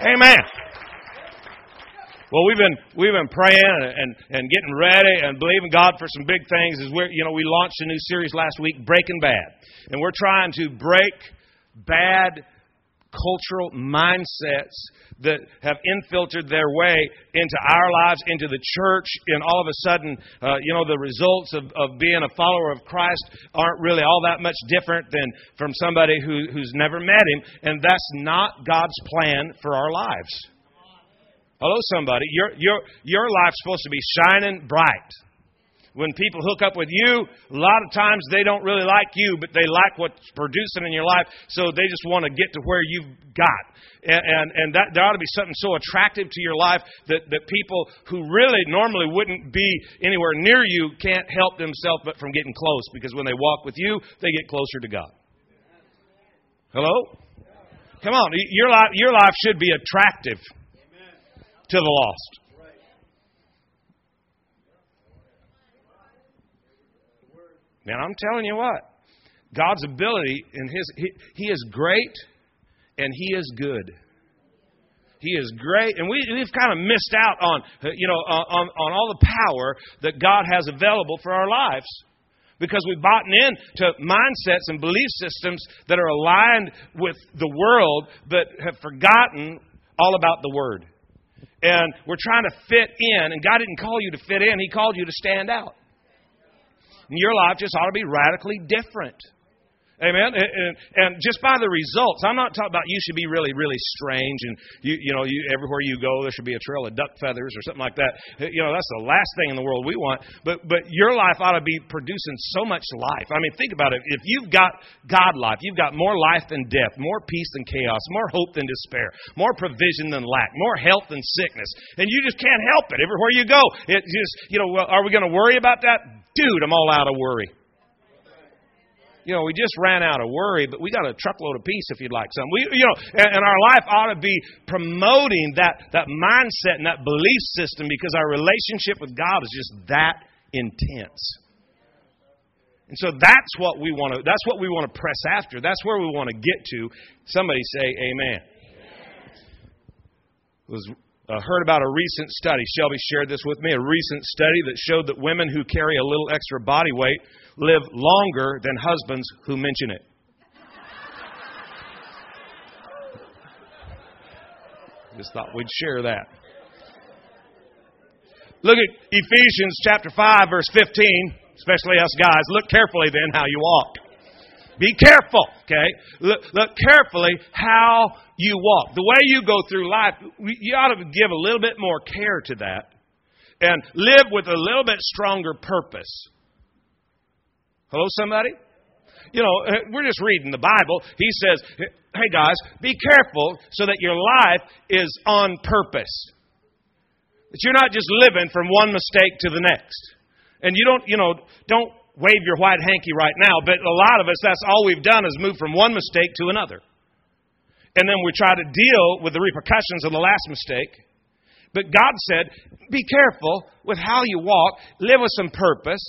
Amen. Well, we've been we've been praying and, and getting ready and believing God for some big things. As we're you know we launched a new series last week, Breaking Bad, and we're trying to break bad cultural mindsets that have infiltrated their way into our lives, into the church, and all of a sudden, uh, you know, the results of, of being a follower of Christ aren't really all that much different than from somebody who, who's never met Him, and that's not God's plan for our lives. Hello, somebody. Your, your, your life's supposed to be shining bright. When people hook up with you, a lot of times they don't really like you, but they like what's producing in your life, so they just want to get to where you've got. And, and, and that, there ought to be something so attractive to your life that, that people who really normally wouldn't be anywhere near you can't help themselves but from getting close, because when they walk with you, they get closer to God. Hello? Come on, your life, your life should be attractive to the lost. Man, I'm telling you what. God's ability and his he, he is great and he is good. He is great, and we, we've kind of missed out on, you know, on, on all the power that God has available for our lives because we've bought into mindsets and belief systems that are aligned with the world, but have forgotten all about the Word. And we're trying to fit in, and God didn't call you to fit in, He called you to stand out. Your life just ought to be radically different. Amen. And, and, and, just by the results, I'm not talking about you should be really, really strange, and you, you know, you everywhere you go there should be a trail of duck feathers or something like that. You know, that's the last thing in the world we want. But but your life ought to be producing so much life. I mean, think about it. If you've got God life, you've got more life than death, more peace than chaos, more hope than despair, more provision than lack, more health than sickness, and you just can't help it. Everywhere you go, it just you know, well, are we going to worry about that? Dude, I'm all out of worry you know, we just ran out of worry, but we got a truckload of peace if you'd like some. We, you know, and, and our life ought to be promoting that, that mindset and that belief system because our relationship with God is just that intense. And so that's what we want to that's what we want to press after. That's where we want to get to. Somebody say amen. amen. Was uh, heard about a recent study. Shelby shared this with me. A recent study that showed that women who carry a little extra body weight live longer than husbands who mention it. Just thought we'd share that. Look at Ephesians chapter 5, verse 15, especially us guys. Look carefully then how you walk. Be careful, okay? Look, look, carefully how you walk. The way you go through life, you ought to give a little bit more care to that and live with a little bit stronger purpose. Hello, somebody? You know, uh, we're just reading the Bible. He says, hey guys, be careful so that your life is on purpose. That you're not just living from one mistake to the next. And you don't, you know, don't wave your white hanky right now, but a lot of us, that's all we've done is move from one mistake to another. And then we try to deal with the repercussions of the last mistake. But God said, be careful with how you walk, live with some purpose,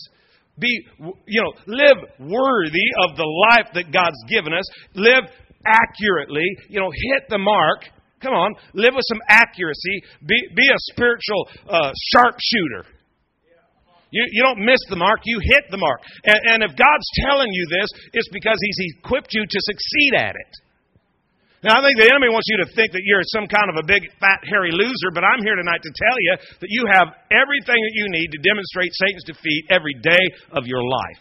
be, you know, live worthy of the life that God's given us. Live accurately. You know, hit the mark. Come on, live with some accuracy. Be, be a spiritual uh, sharpshooter. You, you don't miss the mark, you hit the mark. And, and if God's telling you this, it's because He's equipped you to succeed at it. Now, I think the enemy wants you to think that you're some kind of a big, fat, hairy loser, but I'm here tonight to tell you that you have everything that you need to demonstrate Satan's defeat every day of your life.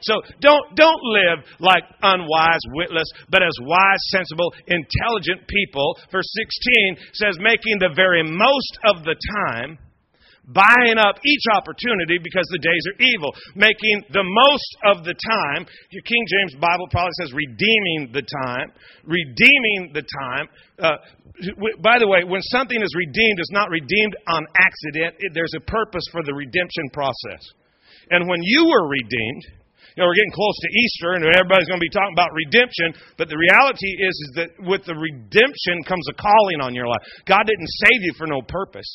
So don't, don't live like unwise, witless, but as wise, sensible, intelligent people. Verse 16 says, making the very most of the time buying up each opportunity because the days are evil, making the most of the time. Your King James Bible probably says redeeming the time, redeeming the time. Uh, by the way, when something is redeemed, it's not redeemed on accident. It, there's a purpose for the redemption process. And when you were redeemed, you know, we're getting close to Easter, and everybody's going to be talking about redemption. But the reality is, is that with the redemption comes a calling on your life. God didn't save you for no purpose.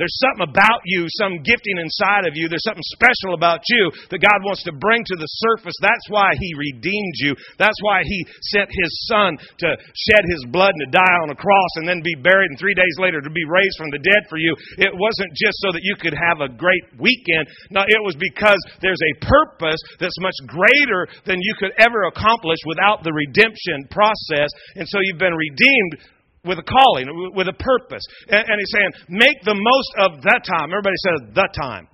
There's something about you, some gifting inside of you. There's something special about you that God wants to bring to the surface. That's why He redeemed you. That's why He sent His Son to shed His blood and to die on a cross and then be buried and three days later to be raised from the dead for you. It wasn't just so that you could have a great weekend. No, it was because there's a purpose that's much greater than you could ever accomplish without the redemption process. And so you've been redeemed with a calling, with a purpose. And, and he's saying, make the most of that time. Everybody says the time.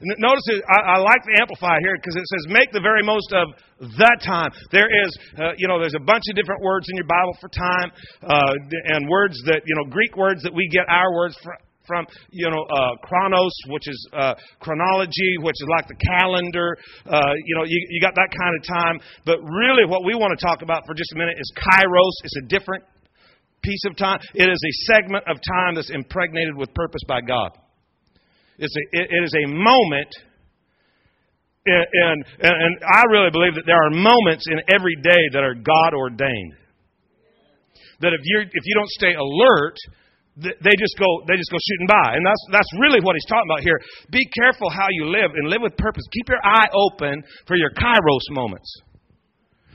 Notice it, I, I, like the Amplified here because it says make the very most of that time. There is, uh, you know, there's a bunch of different words in your Bible for time, uh, and words that, you know, Greek words that we get our words from. From you know uh, chronos, which is uh, chronology, which is like the calendar. Uh, you know, you, you got that kind of time. But really, what we want to talk about for just a minute is kairos. It's a different piece of time. It is a segment of time that's impregnated with purpose by God. It's a, it is a moment, and, and, and I really believe that there are moments in every day that are God ordained. That if you if you don't stay alert, they just go they just go shooting by and that's that's really what he's talking about here be careful how you live and live with purpose keep your eye open for your kairos moments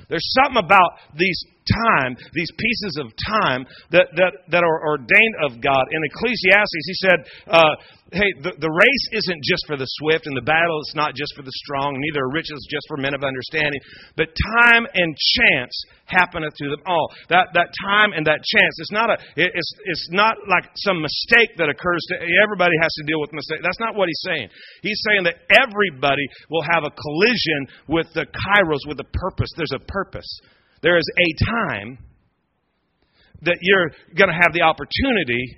there's something about these time, these pieces of time that, that, that are ordained of God. In Ecclesiastes, he said, uh, hey, the, the race isn't just for the swift, and the battle is not just for the strong, neither are riches just for men of understanding, but time and chance happeneth to them all. That, that time and that chance, it's not, a, it's, it's not like some mistake that occurs to everybody has to deal with mistake. That's not what he's saying. He's saying that everybody will have a collision with the kairos, with a purpose. There's a purpose. There is a time that you're going to have the opportunity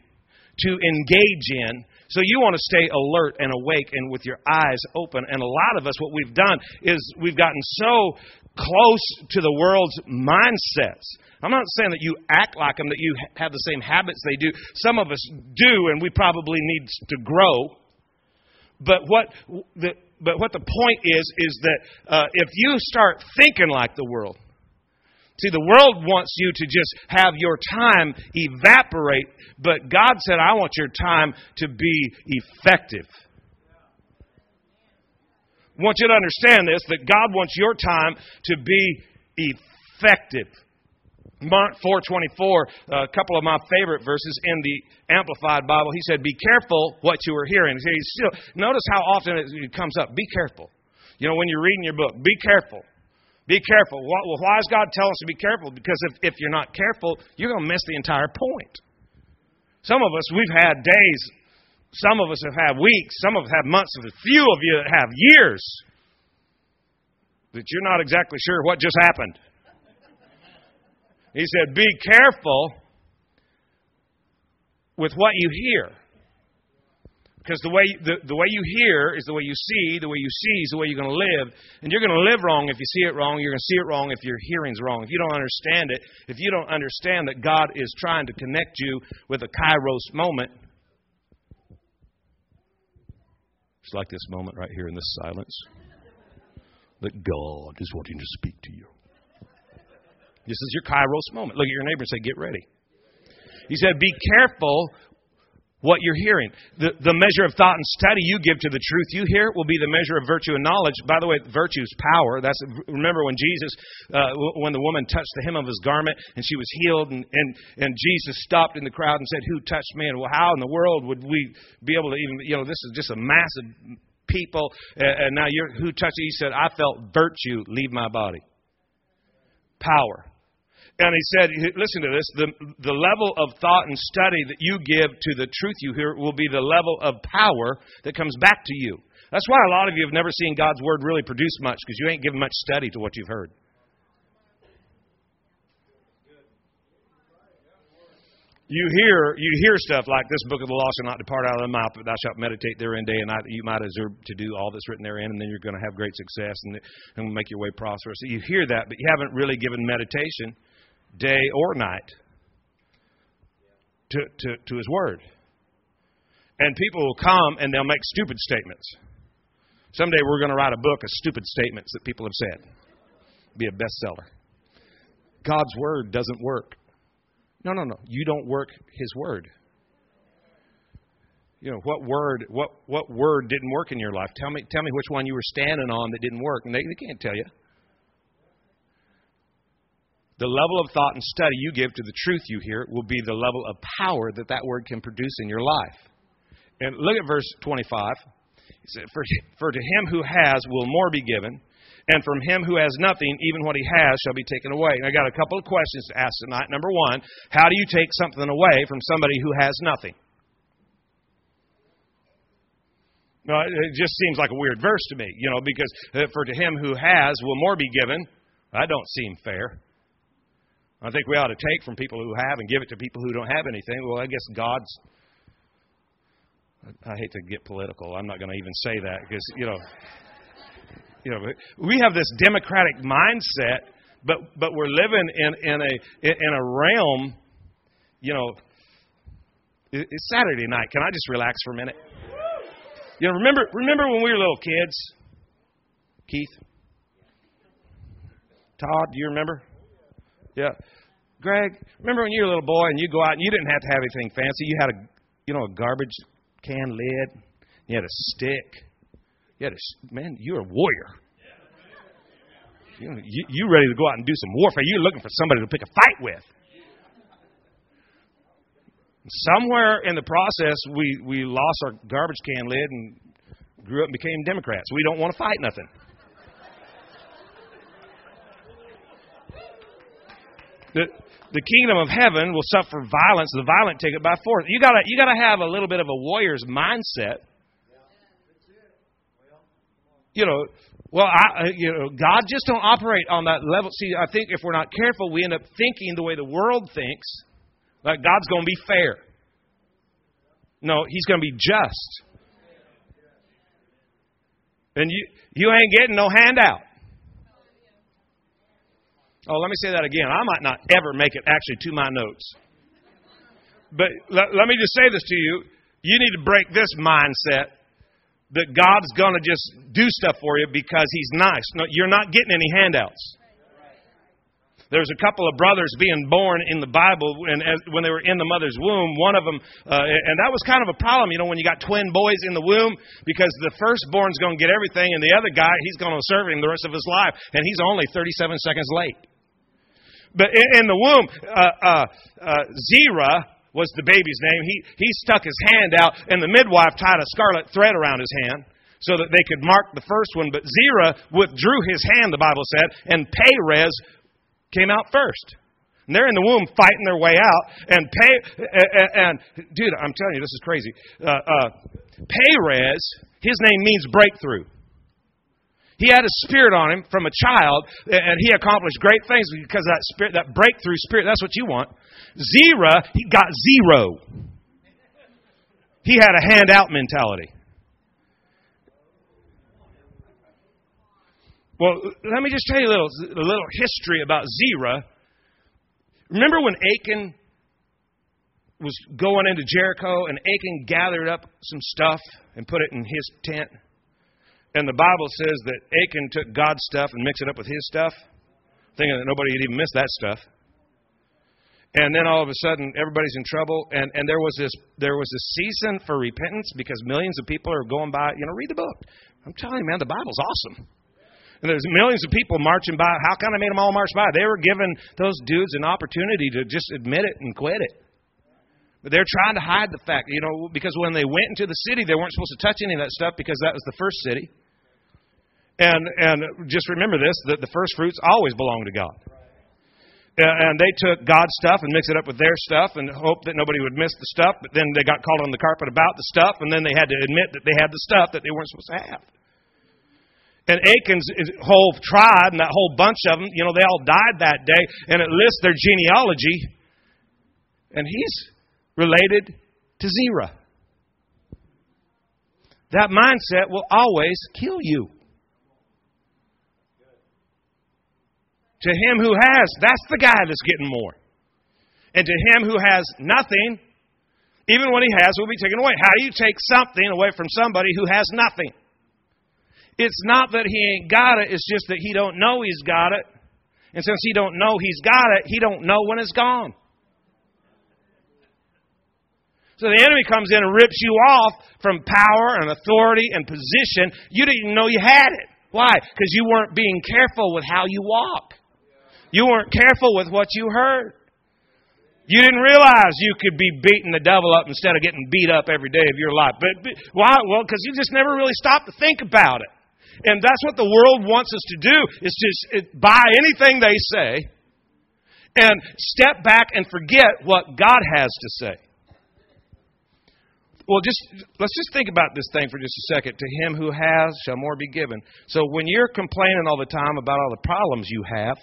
to engage in. So you want to stay alert and awake and with your eyes open. And a lot of us, what we've done is we've gotten so close to the world's mindsets. I'm not saying that you act like them, that you have the same habits they do. Some of us do, and we probably need to grow. But what the, but what the point is, is that uh, if you start thinking like the world, See, the world wants you to just have your time evaporate, but God said, I want your time to be effective. I want you to understand this that God wants your time to be effective. Mark 4:24, a couple of my favorite verses in the Amplified Bible. He said, "Be careful what you are hearing." Still notice how often it comes up. Be careful. You know when you're reading your book, be careful. Be careful. Well, why does God tell us to be careful? Because if, if you're not careful, you're going to miss the entire point. Some of us, we've had days. Some of us have had weeks. Some of us have months. A few of you have years that you're not exactly sure what just happened. He said, Be careful with what you hear. Because the way, the, the way you hear is the way you see, the way you see is the way you're going to live. And you're going to live wrong if you see it wrong. You're going to see it wrong if your hearing's wrong. If you don't understand it, if you don't understand that God is trying to connect you with a kairos moment, it's like this moment right here in this silence that God is wanting to speak to you. This is your kairos moment. Look at your neighbor and say, Get ready. He said, Be careful what you're hearing. The, the measure of thought and study you give to the truth you hear will be the measure of virtue and knowledge. By the way, virtue is power. That's remember when Jesus, uh, when the woman touched the hem of his garment and she was healed, and, and and Jesus stopped in the crowd and said, "Who touched me?" And well, how in the world would we be able to even? You know, this is just a massive people, and now you're who touched it? He said, "I felt virtue leave my body." Power. And he said, listen to this the, the level of thought and study that you give to the truth you hear will be the level of power that comes back to you. That's why a lot of you have never seen God's Word really produce much, because you ain't given much study to what you've heard. You hear you hear stuff like this book of the law shall not depart out of the mouth, but thou shalt meditate therein day and night. You might deserve to do all that's written therein, and then you're going to have great success and, and make your way prosperous. You hear that, but you haven't really given meditation day or night to, to, to His Word. And people will come and they'll make stupid statements. Someday we're going to write a book of stupid statements that people have said. Be a bestseller. God's Word doesn't work. No, no, no. You don't work His Word. You know, what word what what word didn't work in your life? Tell me tell me which one you were standing on that didn't work. And they, they can't tell you. The level of thought and study you give to the truth you hear will be the level of power that that word can produce in your life. And look at verse 25. He said, for, for to him who has will more be given, and from him who has nothing, even what he has shall be taken away. And I got a couple of questions to ask tonight. Number one, how do you take something away from somebody who has nothing? No, it just seems like a weird verse to me, you know, because uh, for to him who has will more be given. That don't seem fair. I think we ought to take from people who have and give it to people who don't have anything. Well, I guess God's. I hate to get political. I'm not going to even say that because you know, you know, we have this democratic mindset, but but we're living in in a in a realm. You know, it's Saturday night. Can I just relax for a minute? You know, remember remember when we were little kids, Keith, Todd. Do you remember? Yeah. Greg, remember when you were a little boy and you go out and you didn't have to have anything fancy. You had a, you know, a garbage can lid. You had a stick. You had a man. You're a warrior. You, you ready to go out and do some warfare? You're looking for somebody to pick a fight with. Somewhere in the process, we we lost our garbage can lid and grew up and became Democrats. We don't want to fight nothing. The, the kingdom of heaven will suffer violence, the violent take it by force. You gotta you gotta have a little bit of a warrior's mindset. You know, well, I, uh, you know, God just don't operate on that level. See, I think if we're not careful, we end up thinking the way the world thinks, like God's going to be fair. No, He's going to be just. And you you ain't getting no handout. Oh, let me say that again. I might not ever make it actually to my notes. But let, let me just say this to you. You need to break this mindset that God's going to just do stuff for you because He's nice. No, you're not getting any handouts. There's a couple of brothers being born in the Bible, and as, when they were in the mother's womb, one of them, uh, and that was kind of a problem, you know, when you got twin boys in the womb, because the firstborn's going to get everything, and the other guy, he's going to serve him the rest of his life, and he's only 37 seconds late. But in, the womb, uh, uh, uh, Zerah was the baby's name. He, he stuck his hand out, and the midwife tied a scarlet thread around his hand so that they could mark the first one. But Zerah withdrew his hand, the Bible said, and Perez came out first. And they're in the womb fighting their way out. And, Pay, and, and dude, I'm telling you, this is crazy. Uh, uh, Perez, his name means breakthrough. He had a spirit on him from a child, and he accomplished great things because of that spirit, that breakthrough spirit, that's what you want. Zerah, he got zero. He had a handout mentality. Well, let me just tell you a little, a little history about Zerah. Remember when Achan was going into Jericho and Achan gathered up some stuff and put it in his tent? And the Bible says that Achan took God's stuff and mixed it up with his stuff, thinking that nobody had even missed that stuff. And then all of a sudden, everybody's in trouble, and, and there was this there was this season for repentance because millions of people are going by. You know, read the book. I'm telling you, man, the Bible's awesome. And there's millions of people marching by. How kind of made them all march by? They were giving those dudes an opportunity to just admit it and quit it. But they're trying to hide the fact, you know, because when they went into the city, they weren't supposed to touch any of that stuff because that was the first city. And, and just remember this that the first fruits always belong to God. And they took God's stuff and mixed it up with their stuff and hoped that nobody would miss the stuff, but then they got called on the carpet about the stuff, and then they had to admit that they had the stuff that they weren't supposed to have. And Achan's whole tribe and that whole bunch of them, you know, they all died that day, and it lists their genealogy, and he's related to Zerah. That mindset will always kill you. To him who has, that's the guy that's getting more. And to him who has nothing, even what he has will be taken away. How do you take something away from somebody who has nothing? It's not that he ain't got it, it's just that he don't know he's got it. And since he don't know he's got it, he don't know when it's gone. So the enemy comes in and rips you off from power and authority and position. You didn't even know you had it. Why? Because you weren't being careful with how you walk. You weren't careful with what you heard. You didn't realize you could be beating the devil up instead of getting beat up every day of your life. But, but why? Well, because you just never really stopped to think about it. And that's what the world wants us to do is just buy anything they say and step back and forget what God has to say. Well, just let's just think about this thing for just a second. To him who has shall more be given. So when you're complaining all the time about all the problems you have,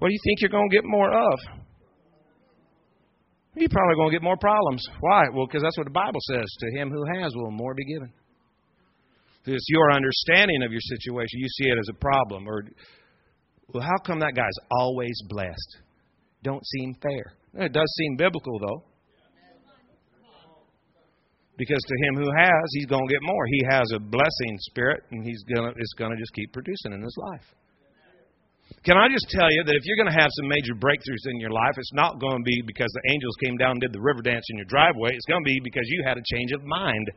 what do you think you're going to get more of? You're probably going to get more problems. Why? Well, because that's what the Bible says. To him who has will more be given. It's your understanding of your situation. You see it as a problem. Or, well, how come that guy's always blessed? Don't seem fair. It does seem biblical, though. Because to him who has, he's going to get more. He has a blessing spirit, and he's gonna, it's going to just keep producing in his life. Can I just tell you that if you're going to have some major breakthroughs in your life, it's not going to be because the angels came down and did the river dance in your driveway. It's going to be because you had a change of mind.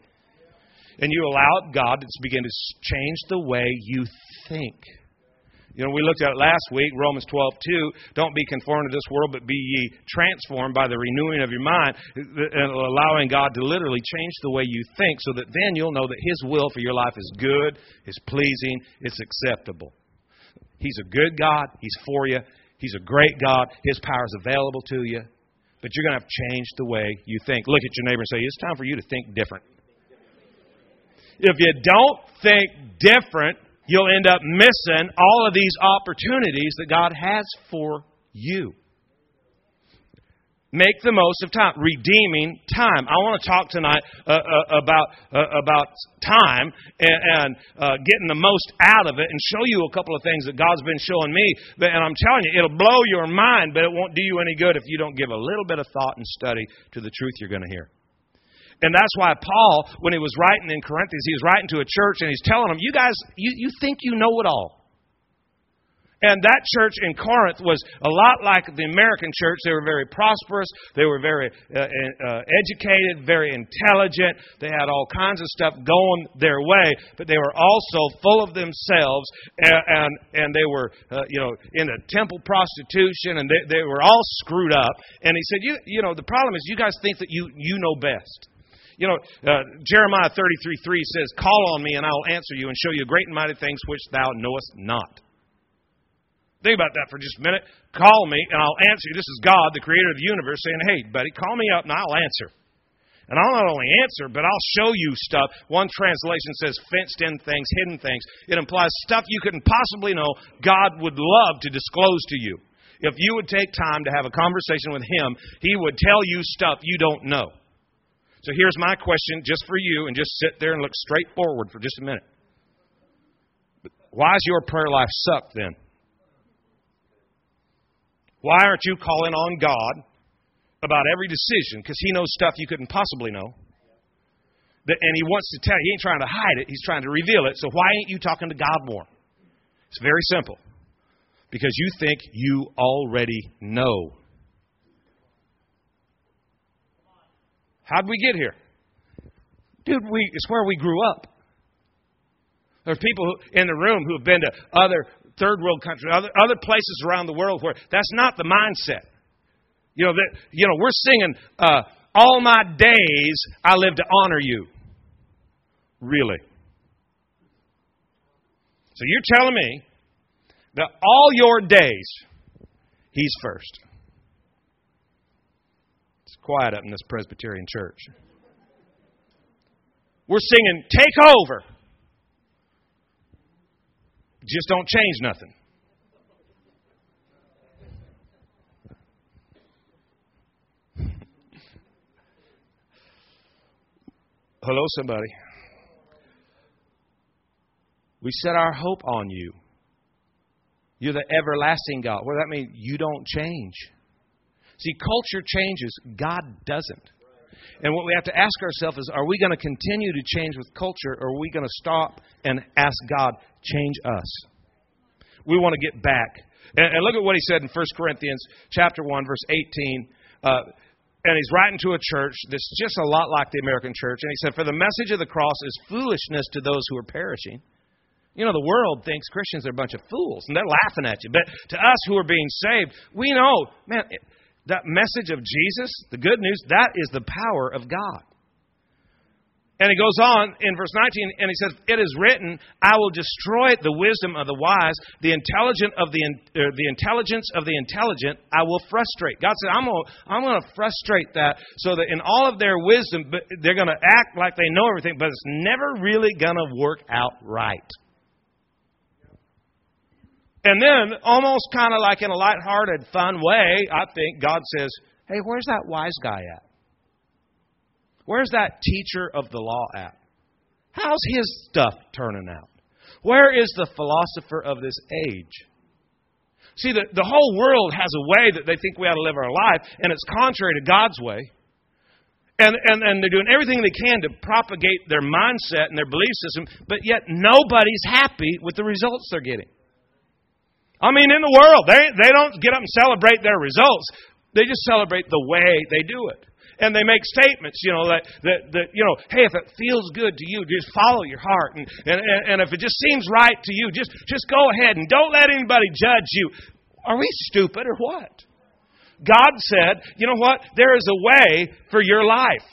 And you allowed God to begin to change the way you think. You know, we looked at it last week, Romans 12, 2. Don't be conformed to this world, but be ye transformed by the renewing of your mind, uh, and allowing God to literally change the way you think so that then you'll know that His will for your life is good, is pleasing, it's acceptable. He's a good God, He's for you, He's a great God, His power is available to you, but you're going to have to change the way you think. Look at your neighbor and say, It's time for you to think different. If you don't think different, you'll end up missing all of these opportunities that God has for you. Make the most of time, redeeming time. I want to talk tonight uh, uh, about uh, about time and, and uh, getting the most out of it, and show you a couple of things that God's been showing me. And I'm telling you, it'll blow your mind, but it won't do you any good if you don't give a little bit of thought and study to the truth you're going to hear. And that's why Paul, when he was writing in Corinthians, he was writing to a church and he's telling them, You guys, you, you think you know it all. And that church in Corinth was a lot like the American church. They were very prosperous. They were very uh, uh, educated, very intelligent. They had all kinds of stuff going their way, but they were also full of themselves, and and, and they were, uh, you know, in a temple prostitution, and they, they were all screwed up. And he said, you, you know, the problem is you guys think that you you know best. You know, uh, Jeremiah 33 3 says, Call on me, and I will answer you and show you great and mighty things which thou knowest not. Think about that for just a minute. Call me, and I'll answer you. This is God, the creator of the universe, saying, Hey, buddy, call me up, and I'll answer. And I'll not only answer, but I'll show you stuff. One translation says fenced in things, hidden things. It implies stuff you couldn't possibly know God would love to disclose to you. If you would take time to have a conversation with Him, He would tell you stuff you don't know. So here's my question just for you, and just sit there and look straight forward for just a minute. Why does your prayer life suck then? Why aren't you calling on God about every decision? Because He knows stuff you couldn't possibly know. And He wants to tell you. He ain't trying to hide it, He's trying to reveal it. So why ain't you talking to God more? It's very simple. Because you think you already know. How'd we get here? Dude, we, it's where we grew up. There's people in the room who have been to other third world countries, other, other places around the world where that's not the mindset. You know, that, you know we're singing, uh, All my days I live to honor you. Really? So you're telling me that all your days, He's first It's quiet up in this Presbyterian church. We're singing, Take over. Just don't change nothing. Hello, somebody. We set our hope on you. You're the everlasting God. What does that mean? You don't change. See, culture changes, God doesn't. And what we have to ask ourselves is are we going to continue to change with culture or are we going to stop and ask God, change us? We want to get back. And, and look at what he said in 1 Corinthians chapter 1, verse 18. Uh, and he's writing to a church that's just a lot like the American church. And he said, For the message of the cross is foolishness to those who are perishing. You know, the world thinks Christians are a bunch of fools, and they're laughing at you. But to us who are being saved, we know, man, that message of Jesus, the good news, that is the power of God. And he goes on in verse 19 and he says, It is written, I will destroy the wisdom of the wise, the intelligent of the, uh, the intelligence of the intelligent, I will frustrate. God said, I'm going I'm going to frustrate that so that in all of their wisdom, they're going to act like they know everything, but it's never really going to work out right. And then, almost kind of like in a lighthearted, fun way, I think God says, Hey, where's that wise guy at? Where's that teacher of the law at? How's his stuff turning out? Where is the philosopher of this age? See, the, the whole world has a way that they think we ought to live our life, and it's contrary to God's way. And, and, and they're doing everything they can to propagate their mindset and their belief system, but yet nobody's happy with the results they're getting. I mean, in the world, they, they don't get up and celebrate their results. They just celebrate the way they do it and they make statements, you know, that, that, that, you know, hey, if it feels good to you, just follow your heart. And, and, and if it just seems right to you, just, just go ahead and don't let anybody judge you. Are we stupid or what? God said, you know what? There is a way for your life.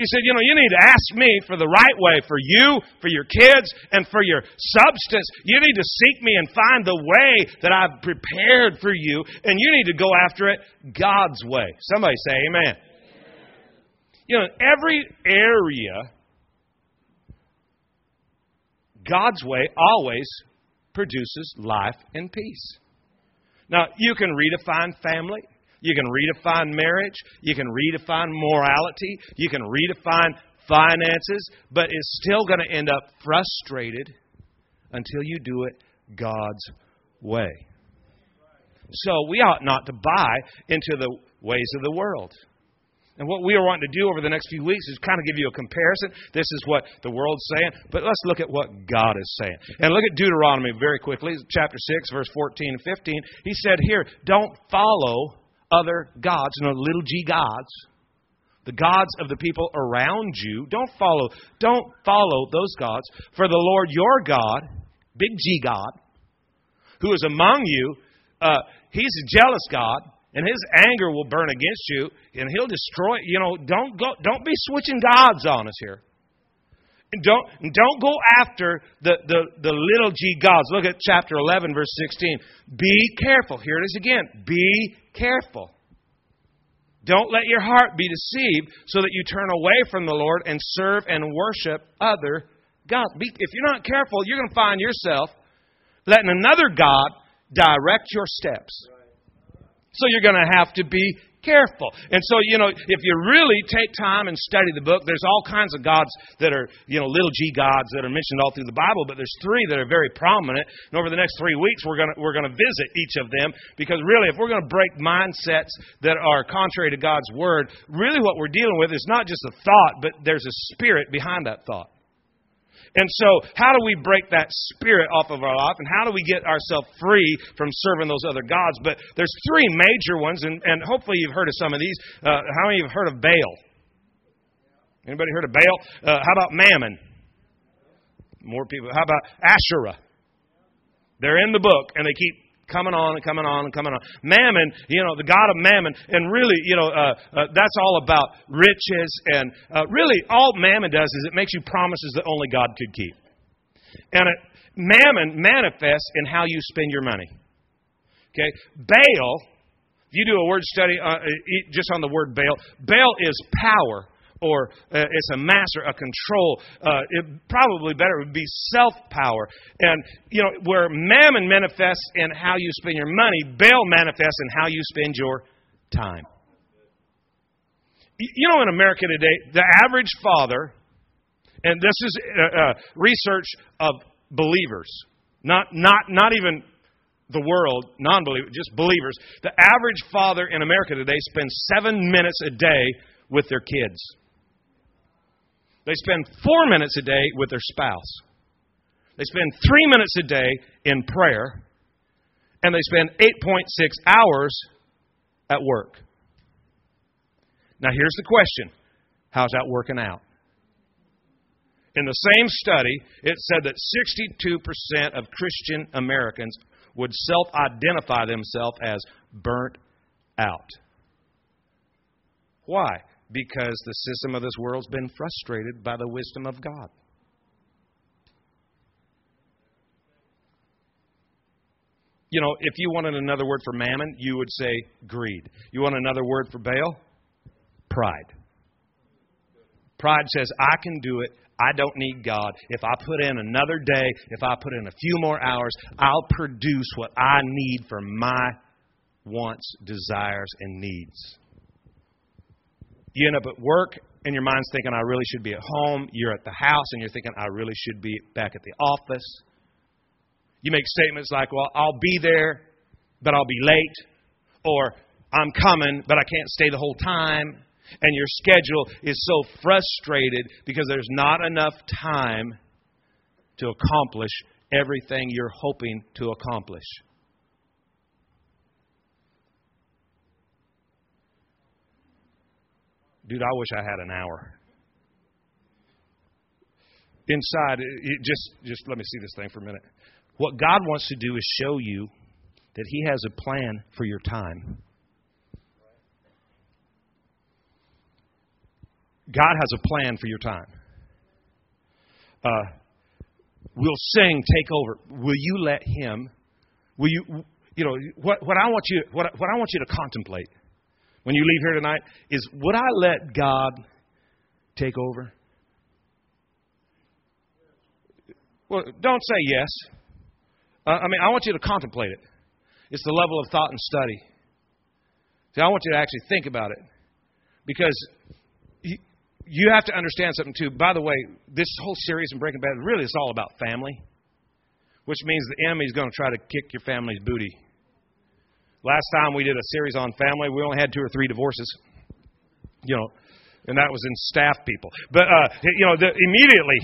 He said, You know, you need to ask me for the right way for you, for your kids, and for your substance. You need to seek me and find the way that I've prepared for you, and you need to go after it God's way. Somebody say, Amen. You know, every area, God's way always produces life and peace. Now, you can redefine family. You can redefine marriage. You can redefine morality. You can redefine finances, but it's still going to end up frustrated until you do it God's way. So we ought not to buy into the ways of the world. And what we are wanting to do over the next few weeks is kind of give you a comparison. This is what the world's saying, but let's look at what God is saying. And look at Deuteronomy very quickly, chapter 6, verse 14 and 15. He said here, Don't follow other gods, know, little g gods, the gods of the people around you. Don't follow, don't follow those gods. For the Lord your God, big G God, who is among you, uh, he's a jealous God, and his anger will burn against you, and he'll destroy. You know, don't go, don't be switching gods on us here. Don't, don't go after the, the, the little g gods. Look at chapter 11, verse 16. Be careful. Here it is again. Be careful. Don't let your heart be deceived so that you turn away from the Lord and serve and worship other gods. Be, if you're not careful, you're going to find yourself letting another God direct your steps. So you're going to have to be careful. And so, you know, if you really take time and study the book, there's all kinds of gods that are, you know, little g gods that are mentioned all through the Bible, but there's three that are very prominent. And over the next three weeks, we're going to, we're going to visit each of them because really, if we're going to break mindsets that are contrary to God's word, really what we're dealing with is not just a thought, but there's a spirit behind that thought. And so, how do we break that spirit off of our life, and how do we get ourselves free from serving those other gods? But there's three major ones, and, and hopefully you've heard of some of these. Uh, how many have heard of Baal? Anybody heard of Baal? Uh, how about Mammon? More people. How about Asherah? They're in the book, and they keep coming on and coming on and coming on. Mammon, you know, the God of Mammon, and really, you know, uh, uh, that's all about riches. And uh, really, all Mammon does is it makes you promises that only God could keep. And it, Mammon manifests in how you spend your money. Okay? Baal, if you do a word study uh, just on the word Baal, Baal is power or uh, it's a master, a control. Uh, it probably better would be self power. And, you know, where mammon manifests in how you spend your money, Baal manifests in how you spend your time. You know, in America today, the average father, and this is uh, uh, research of believers, not, not, not even the world, non believers, just believers. The average father in America today spends seven minutes a day with their kids. They spend four minutes a day with their spouse. They spend three minutes a day in prayer. And they spend 8.6 hours at work. Now, here's the question How's that working out? In the same study, it said that 62% of Christian Americans would self identify themselves as burnt out. Why? Because the system of this world's been frustrated by the wisdom of God. You know, if you wanted another word for mammon, you would say greed. You want another word for Baal? Pride. Pride says, I can do it. I don't need God. If I put in another day, if I put in a few more hours, I'll produce what I need for my wants, desires, and needs. You end up at work and your mind's thinking, I really should be at home. You're at the house and you're thinking, I really should be back at the office. You make statements like, Well, I'll be there, but I'll be late. Or, I'm coming, but I can't stay the whole time and your schedule is so frustrated because there's not enough time to accomplish everything you're hoping to accomplish. Dude, I wish I had an hour. Inside, it just just let me see this thing for a minute. What God wants to do is show you that He has a plan for your time. God has a plan for your time. Uh, we'll sing, take over. Will you let Him? Will you? You know what? What I want you. What, what I want you to contemplate when you leave here tonight is: Would I let God take over? Well, don't say yes. Uh, I mean, I want you to contemplate it. It's the level of thought and study. See, I want you to actually think about it because you have to understand something too. By the way, this whole series in Breaking Bad really is all about family, which means the enemy is going to try to kick your family's booty. Last time we did a series on family, we only had two or three divorces. You know, and that was in staff people. But uh, you know, the, immediately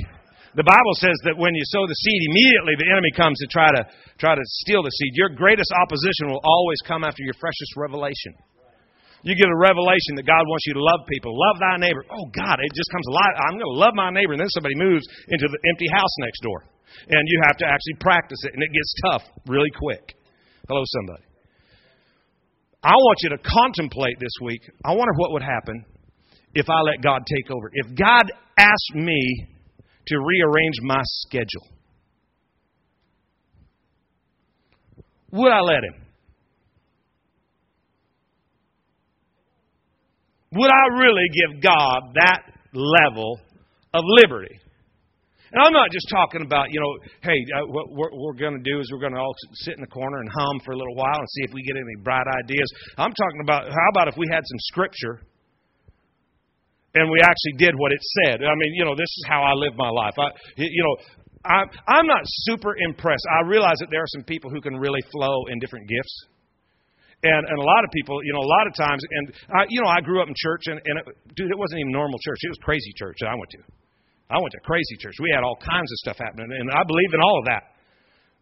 the Bible says that when you sow the seed, immediately the enemy comes to try to try to steal the seed. Your greatest opposition will always come after your freshest revelation. You get a revelation that God wants you to love people. Love thy neighbor. Oh, God, it just comes alive. I'm going to love my neighbor. And then somebody moves into the empty house next door. And you have to actually practice it. And it gets tough really quick. Hello, somebody. I want you to contemplate this week. I wonder what would happen if I let God take over. If God asked me to rearrange my schedule, would I let Him? Would I really give God that level of liberty? And I'm not just talking about, you know, hey, uh, what we're, we're going to do is we're going to all sit in the corner and hum for a little while and see if we get any bright ideas. I'm talking about how about if we had some scripture and we actually did what it said? I mean, you know, this is how I live my life. I, you know, I, I'm not super impressed. I realize that there are some people who can really flow in different gifts. And, and a lot of people, you know, a lot of times, and I, you know, I grew up in church, and, and it, dude, it wasn't even normal church. It was crazy church that I went to. I went to crazy church. We had all kinds of stuff happening, and I believe in all of that.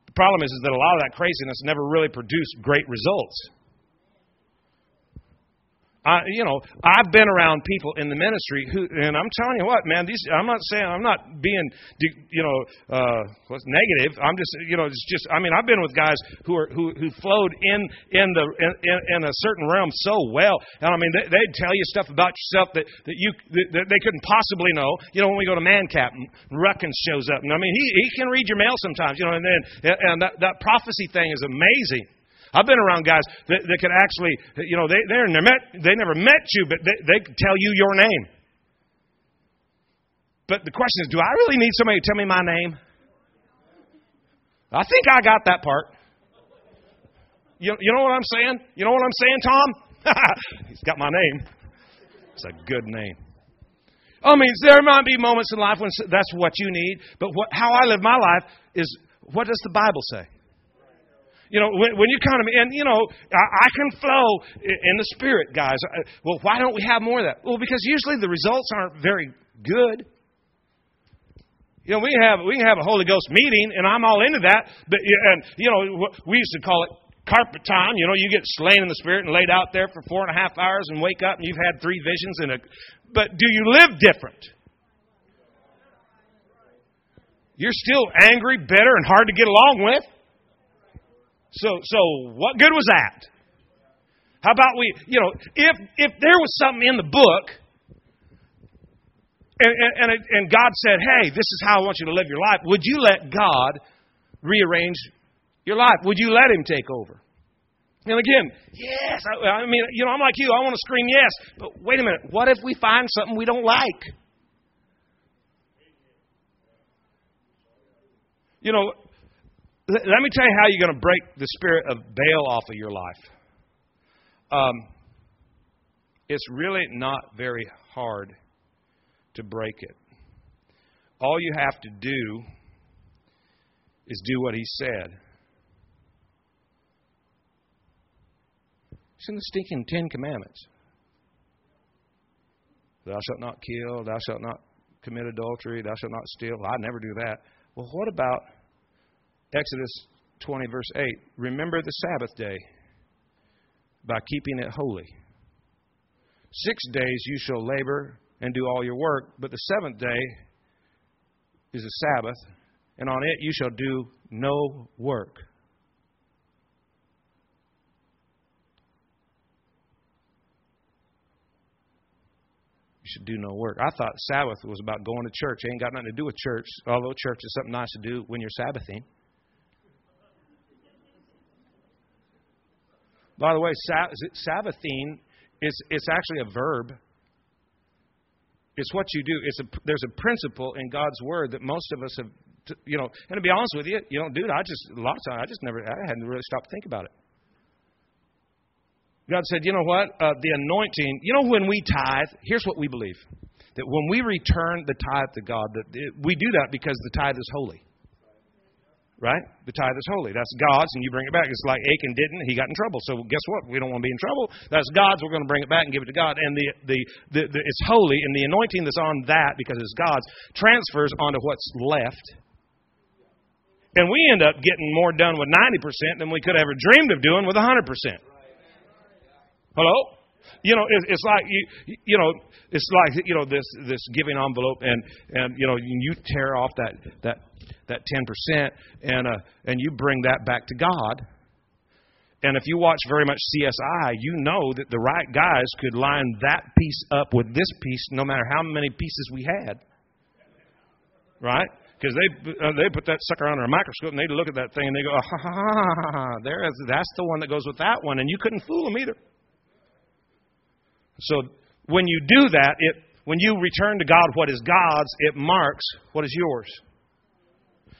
The problem is, is that a lot of that craziness never really produced great results. I, you know, I've been around people in the ministry who, and I'm telling you what, man, these, I'm not saying, I'm not being, you know, uh, what's negative. I'm just, you know, it's just, I mean, I've been with guys who are, who, who flowed in, in the, in, in a certain realm so well. And I mean, they, they'd tell you stuff about yourself that, that you, that they couldn't possibly know. You know, when we go to ManCap Ruckins shows up, and I mean, he, he can read your mail sometimes, you know, and then, and that, that prophecy thing is amazing. I've been around guys that, that can actually, you know, they, they're never met, they never met you, but they, they tell you your name. But the question is, do I really need somebody to tell me my name? I think I got that part. You, you know what I'm saying? You know what I'm saying, Tom? He's got my name. It's a good name. I mean, there might be moments in life when that's what you need, but what, how I live my life is what does the Bible say? You know, when, when you come to me, and you know, I, I can flow in the spirit, guys. Uh, well, why don't we have more of that? Well, because usually the results aren't very good. You know, we have we can have a Holy Ghost meeting, and I'm all into that. But and you know, we used to call it carpet time. You know, you get slain in the spirit and laid out there for four and a half hours and wake up and you've had three visions and a. But do you live different? You're still angry, bitter, and hard to get along with. So, so what good was that? How about we, you know, if if there was something in the book, and and, and, God said, "Hey, this is how I want you to live your life," would you let God rearrange your life? Would you let Him take over? And again, yes. I, I mean, you know, I'm like you. I want to scream yes, but wait a minute. What if we find something we don't like? You know, let me tell you how you're going to break the spirit of Baal off of your life. Um, it's really not very hard to break it. All you have to do is do what he said. It's in the stinking Ten Commandments. Thou shalt not kill, thou shalt not commit adultery, thou shalt not steal. I never do that. Well, what about Exodus 20, verse 8? Remember the Sabbath day by keeping it holy. Six days you shall labor and do all your work, but the seventh day is a Sabbath, and on it you shall do no work. You should do no work. I thought Sabbath was about going to church. It ain't got nothing to do with church, although church is something nice to do when you're Sabbathing. By the way, Sabbathing is it's actually a verb. It's what you do. It's a, there's a principle in God's word that most of us have, you know. And to be honest with you, you don't do it. I just a lot of I just never I hadn't really stopped to think about it. God said, you know what? Uh, the anointing. You know when we tithe, here's what we believe: that when we return the tithe to God, that it, we do that because the tithe is holy. Right? The tithe is holy. That's God's, and you bring it back. It's like Achan didn't. He got in trouble. So guess what? We don't want to be in trouble. That's God's. We're going to bring it back and give it to God. And the, the, the, the it's holy, and the anointing that's on that, because it's God's, transfers onto what's left. And we end up getting more done with 90% than we could have ever dreamed of doing with 100%. Hello? You know, it's like you, you know, it's like you know this this giving envelope, and and you know you tear off that that that 10%, and, uh, and you bring that back to God. And if you watch very much CSI, you know that the right guys could line that piece up with this piece no matter how many pieces we had. Right? Because they, uh, they put that sucker under a microscope and they look at that thing and they go, ha ha ha ha, there is, that's the one that goes with that one. And you couldn't fool them either. So when you do that, it, when you return to God what is God's, it marks what is yours.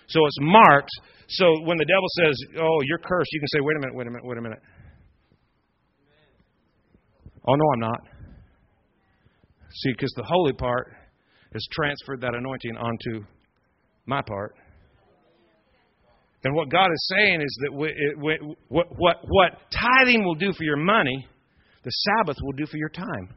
So it's marked. So when the devil says, "Oh, you're cursed," you can say, "Wait a minute, wait a minute, wait a minute." Oh no, I'm not. See, because the holy part has transferred that anointing onto my part. And what God is saying is that what, what, what tithing will do for your money, the Sabbath will do for your time.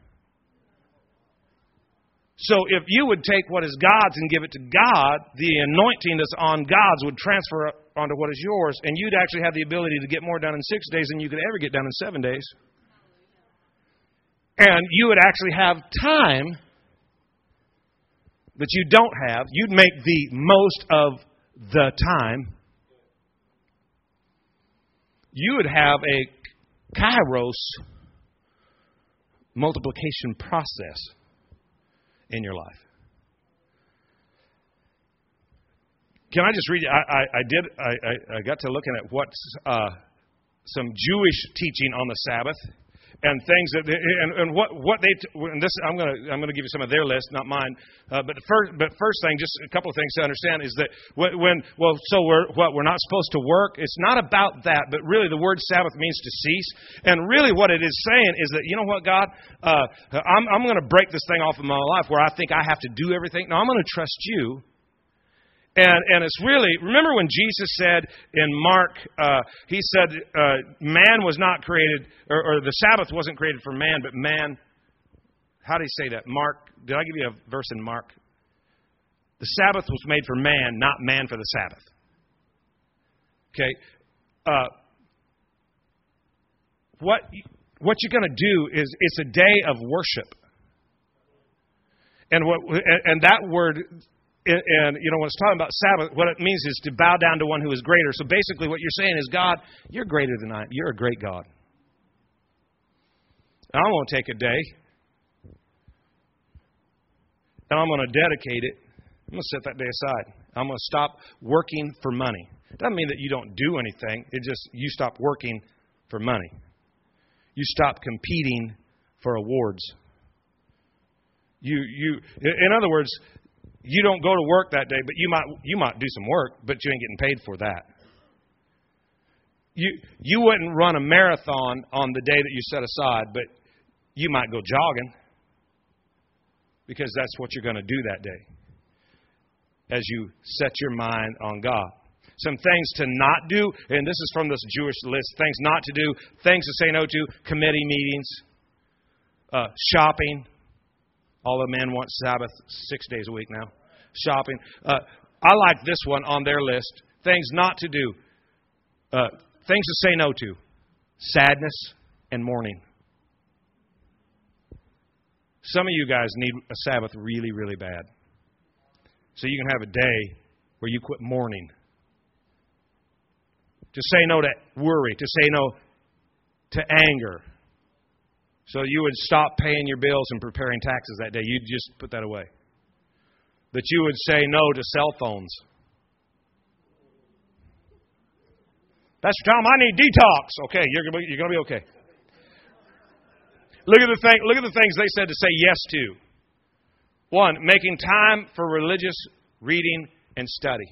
So if you would take what is God's and give it to God, the anointing that's on God's would transfer onto what is yours, and you'd actually have the ability to get more done in six days than you could ever get done in seven days. And you would actually have time that you don't have. You'd make the most of the time. You would have a kairos multiplication process in your life. Can I just read? I, I, I did. I, I, got to looking at what uh, some Jewish teaching on the Sabbath, and things that and, and what what they and this I'm to I'm to give you some of their list, not mine. Uh, but the first but first thing, just a couple of things to understand is that when, when well, so we're what we're not supposed to work. It's not about that, but really the word Sabbath means to cease, and really what it is saying is that you know what God, uh, I'm I'm to break this thing off of my life where I think I have to do everything. No, I'm to trust you and, and it's really, remember when Jesus said in Mark, uh, he said, uh, man was not created, or, or the Sabbath wasn't created for man, but man, how did he say that? Mark, did I give you a verse in Mark? The Sabbath was made for man, not man for the Sabbath. Okay? Uh, what what you're going to do is it's a day of worship. And what and that word and you know when it's talking about Sabbath, what it means is to bow down to one who is greater. So basically, what you're saying is, God, you're greater than I. You're a great God. And I'm going to take a day, and I'm going to dedicate it. I'm going to set that day aside. I'm going to stop working for money. Doesn't mean that you don't do anything. It just you stop working for money. You stop competing for awards. You you in other words, you don't go to work that day, but you might you might do some work, but you ain't getting paid for that. You you wouldn't run a marathon on the day that you set aside, but you might go jogging because that's what you're going to do that day as you set your mind on God. Some things to not do, and this is from this Jewish list things not to do, things to say no to, committee meetings, uh, shopping, all the men want Sabbath six days a week now. Shopping. Uh, I like this one on their list. Things not to do. Uh, things to say no to. Sadness and mourning. Some of you guys need a Sabbath really, really bad. So you can have a day where you quit mourning. To say no to worry, to say no to anger, so you would stop paying your bills and preparing taxes that day. You'd just put that away. That you would say no to cell phones. Pastor Thom, I need detox. Okay, you're gonna be, you're gonna be okay. Look at the thing. Look at the things they said to say yes to. One, making time for religious reading and study.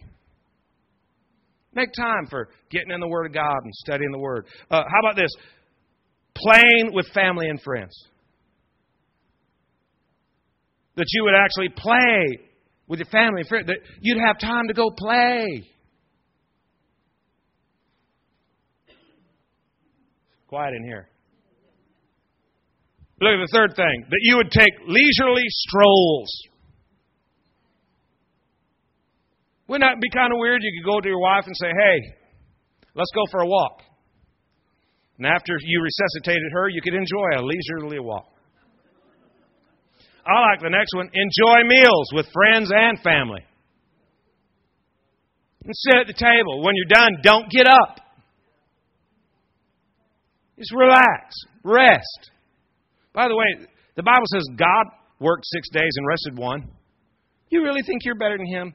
Make time for getting in the Word of God and studying the Word. Uh, how about this? Playing with family and friends. That you would actually play with your family and friends, that you'd have time to go play. Quiet in here. Look at the third thing that you would take leisurely strolls. Wouldn't that be kind of weird? You could go to your wife and say, hey, let's go for a walk. And after you resuscitated her, you could enjoy a leisurely walk. I like the next one enjoy meals with friends and family. And sit at the table. When you're done, don't get up. Just relax, rest. By the way, the Bible says God worked six days and rested one. You really think you're better than Him?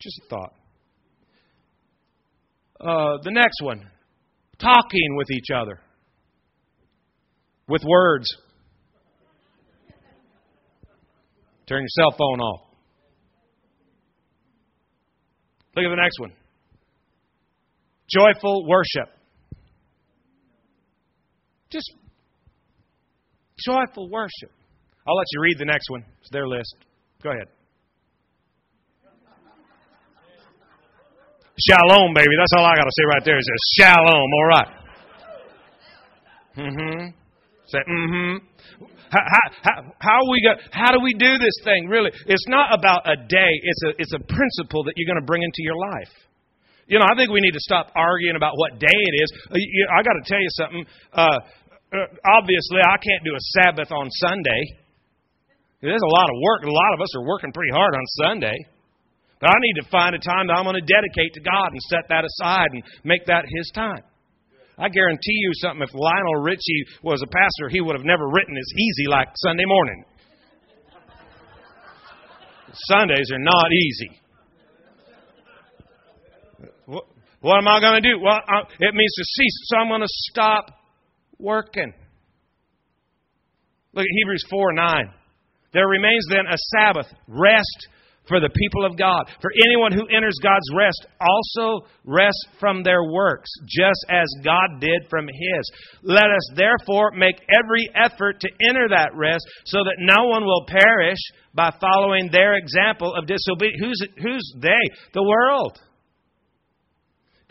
Just a thought. Uh, the next one talking with each other with words. Turn your cell phone off. Look at the next one. Joyful worship. Just joyful worship. I'll let you read the next one. It's their list. Go ahead. Shalom, baby. That's all I got to say right there. Just shalom. All right. Mm-hmm. Say mm-hmm. How, how, how, we got, how do we do this thing? Really, it's not about a day. It's a it's a principle that you're going to bring into your life. You know, I think we need to stop arguing about what day it is. Uh, I got to tell you something. Uh, uh, obviously, I can't do a Sabbath on Sunday. There's a lot of work. A lot of us are working pretty hard on Sunday. But I need to find a time that I'm going to dedicate to God and set that aside and make that His time. I guarantee you something, if Lionel Richie was a pastor, he would have never written as easy like Sunday morning. Sundays are not easy. What, am I going to do? Well, I, it means to cease. So I'm going to stop working. Look at Hebrews 4 9. There remains then a Sabbath, rest for the people of God. For anyone who enters God's rest also rests from their works, just as God did from his. Let us therefore make every effort to enter that rest, so that no one will perish by following their example of disobedience. Who's, who's they? The world.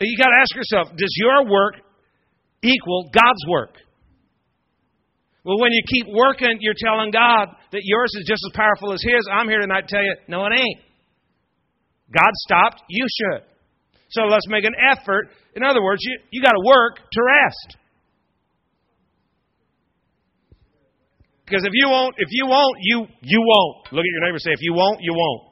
You got to ask yourself does your work equal God's work? Well, when you keep working, you're telling God that yours is just as powerful as His. I'm here tonight to tell you, no, it ain't. God stopped, you should. So let's make an effort. In other words, you, you got to work to rest. Because if you won't, if you won't, you you won't. Look at your neighbor say, if you won't, you won't.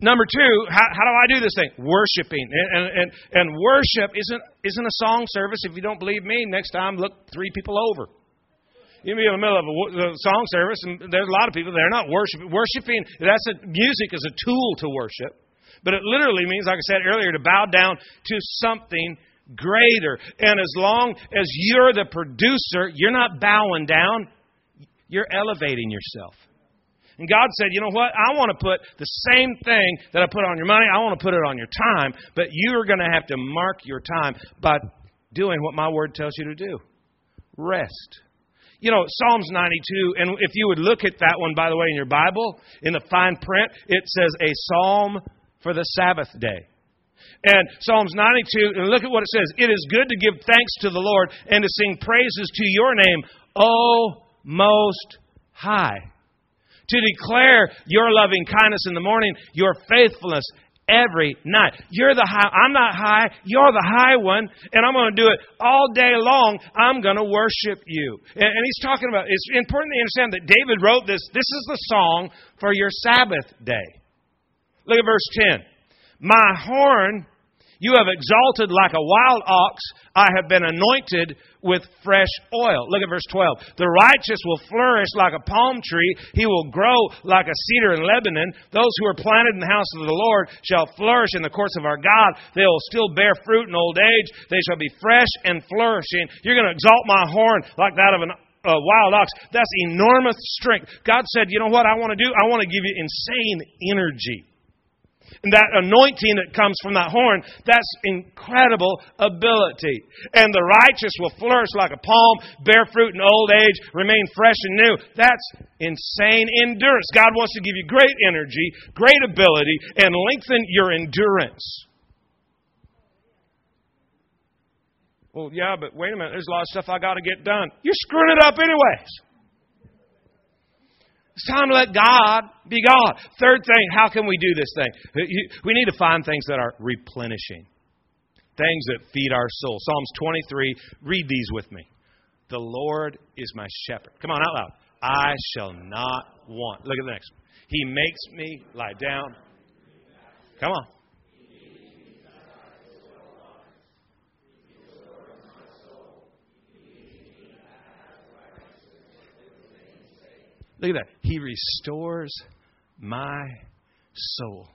Number two, how, how do I do this thing? Worshiping. And, and, and worship isn't, isn't a song service. If you don't believe me, next time look three people over. You may be in the middle of a, song service, and there's a lot of people they're not worshiping. Worshiping, that's a, music is a tool to worship. But it literally means, like I said earlier, to bow down to something greater. And as long as you're the producer, you're not bowing down, you're elevating yourself. And God said, you know what? I want to put the same thing that I put on your money, I want to put it on your time, but you are going to have to mark your time by doing what my word tells you to do rest. You know, Psalms 92, and if you would look at that one, by the way, in your Bible, in the fine print, it says a psalm for the Sabbath day. And Psalms 92, and look at what it says. It is good to give thanks to the Lord and to sing praises to your name, O Most High to declare your loving kindness in the morning, your faithfulness every night. You're the high. I'm not high. You're the high one, and I'm going to do it all day long. I'm going to worship you. And, and, he's talking about. It's important to understand that David wrote this. This is the song for your Sabbath day. Look at verse ten. My horn you have exalted like a wild ox. I have been anointed with fresh oil. Look at verse 12. The righteous will flourish like a palm tree. He will grow like a cedar in Lebanon. Those who are planted in the house of the Lord shall flourish in the courts of our God. They will still bear fruit in old age. They shall be fresh and flourishing. You're going to exalt my horn like that of an a wild ox. That's enormous strength. God said, You know what I want to do? I want to give you insane energy. And that anointing that comes from that horn, that's incredible ability. And the righteous will flourish like a palm, bear fruit in old age, remain fresh and new. That's insane endurance. God wants to give you great energy, great ability, and lengthen your endurance. Well, yeah, but wait a minute. There's a lot of stuff I got to get done. You're screwing it up anyways. It's time to let God be God. Third thing, how can we do this thing? We need to find things that are replenishing, things that feed our soul. Psalms 23, read these with me. The Lord is my shepherd. Come on, out loud. I shall not want. Look at the next one. He makes me lie down. Come on. Look at that. He restores my soul.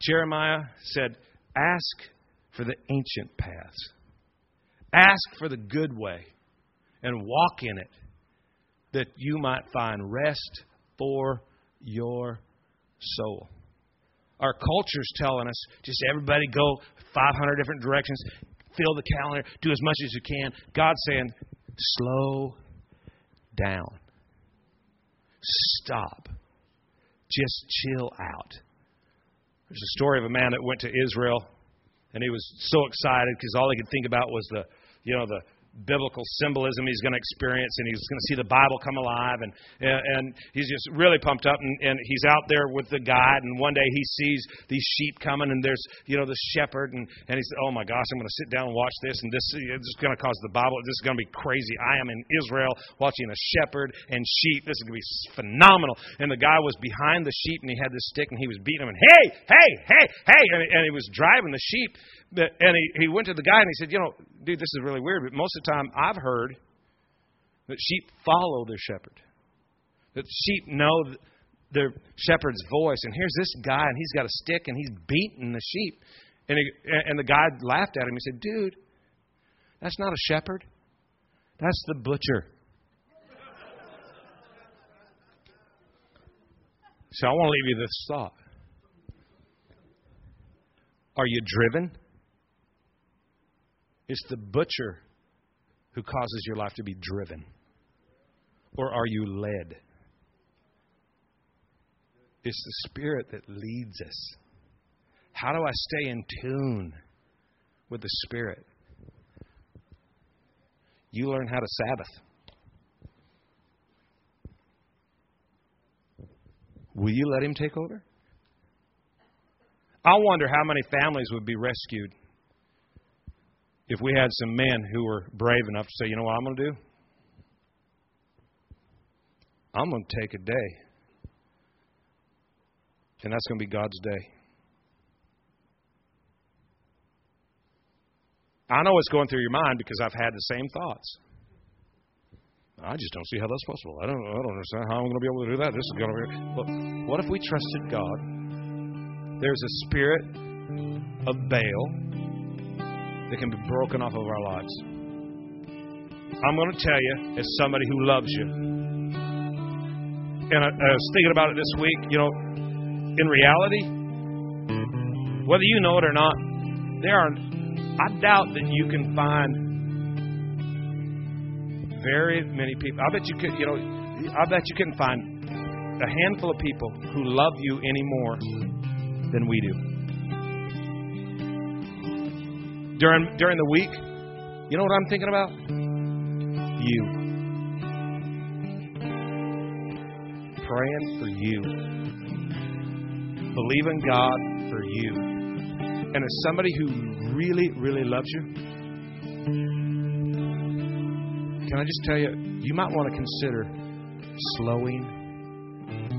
Jeremiah said, Ask for the ancient paths, ask for the good way, and walk in it, that you might find rest for your soul. Our culture's telling us just everybody go 500 different directions, fill the calendar, do as much as you can. God's saying, slow down. Stop. Just chill out. There's a story of a man that went to Israel, and he was so excited because all he could think about was the, you know, the biblical symbolism he's going to experience, and he's going to see the Bible come alive, and and he's just really pumped up, and, and he's out there with the guide, and one day he sees these sheep coming, and there's you know the shepherd, and and he oh my gosh, I'm going to sit down and watch this, and this, this is going to cause the Bible, this is going to be crazy. I am in Israel watching a shepherd and sheep. This is going to be phenomenal. And the guy was behind the sheep, and he had this stick, and he was beating him, and hey, hey, hey, hey, and, and he was driving the sheep, and he he went to the guy and he said, you know, dude, this is really weird, but most of the time I've heard that sheep follow their shepherd. That sheep know their shepherd's voice. And here's this guy, and he's got a stick, and he's beating the sheep. And, he, and the guy laughed at him. He said, Dude, that's not a shepherd. That's the butcher. So I want to leave you this thought. Are you driven? It's the butcher who causes your life to be driven? Or are you led? It's the Spirit that leads us. How do I stay in tune with the Spirit? You learn how to Sabbath. Will you let Him take over? I wonder how many families would be rescued if we had some men who were brave enough to say, you know what I'm going to do? I'm going to take a day. And that's going to be God's day. I know what's going through your mind because I've had the same thoughts. I just don't see how that's possible. I don't, I don't understand how I'm going to be able to do that. This is going to be. But what if we trusted God? There's a spirit of Baal that can be broken off of our lives. I'm going to tell you, as somebody who loves you, and I, I was thinking about it this week, you know, in reality, whether you know it or not, there are, I doubt that you can find very many people. I bet you could, you know, I bet you can find a handful of people who love you any more than we do. During during the week, you know what I'm thinking about? You. Praying for you. Believing God for you. And as somebody who really, really loves you, can I just tell you, you might want to consider slowing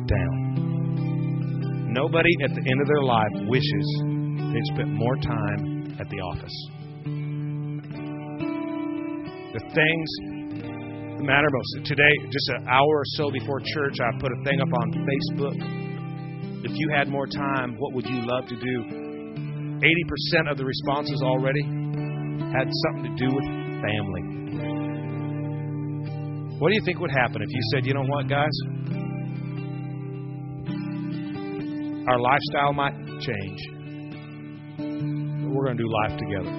down. Nobody at the end of their life wishes they'd spent more time at the office. The things that matter most. Today, just an hour or so before church, I put a thing up on Facebook. If you had more time, what would you love to do? 80% of the responses already had something to do with family. What do you think would happen if you said, you know what, guys? Our lifestyle might change, we're going to do life together.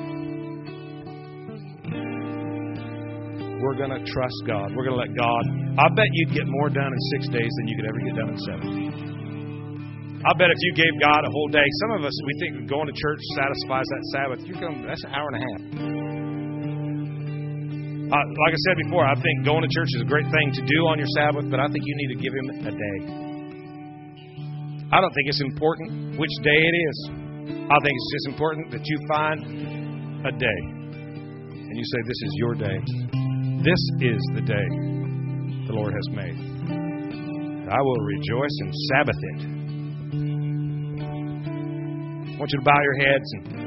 We're going to trust God. We're going to let God. I bet you'd get more done in six days than you could ever get done in seven. I bet if you gave God a whole day, some of us we think going to church satisfies that Sabbath. You're going that's an hour and a half. Uh, like I said before, I think going to church is a great thing to do on your Sabbath, but I think you need to give Him a day. I don't think it's important which day it is. I think it's just important that you find a day and you say, This is your day. This is the day the Lord has made. I will rejoice and Sabbath it. I want you to bow your heads and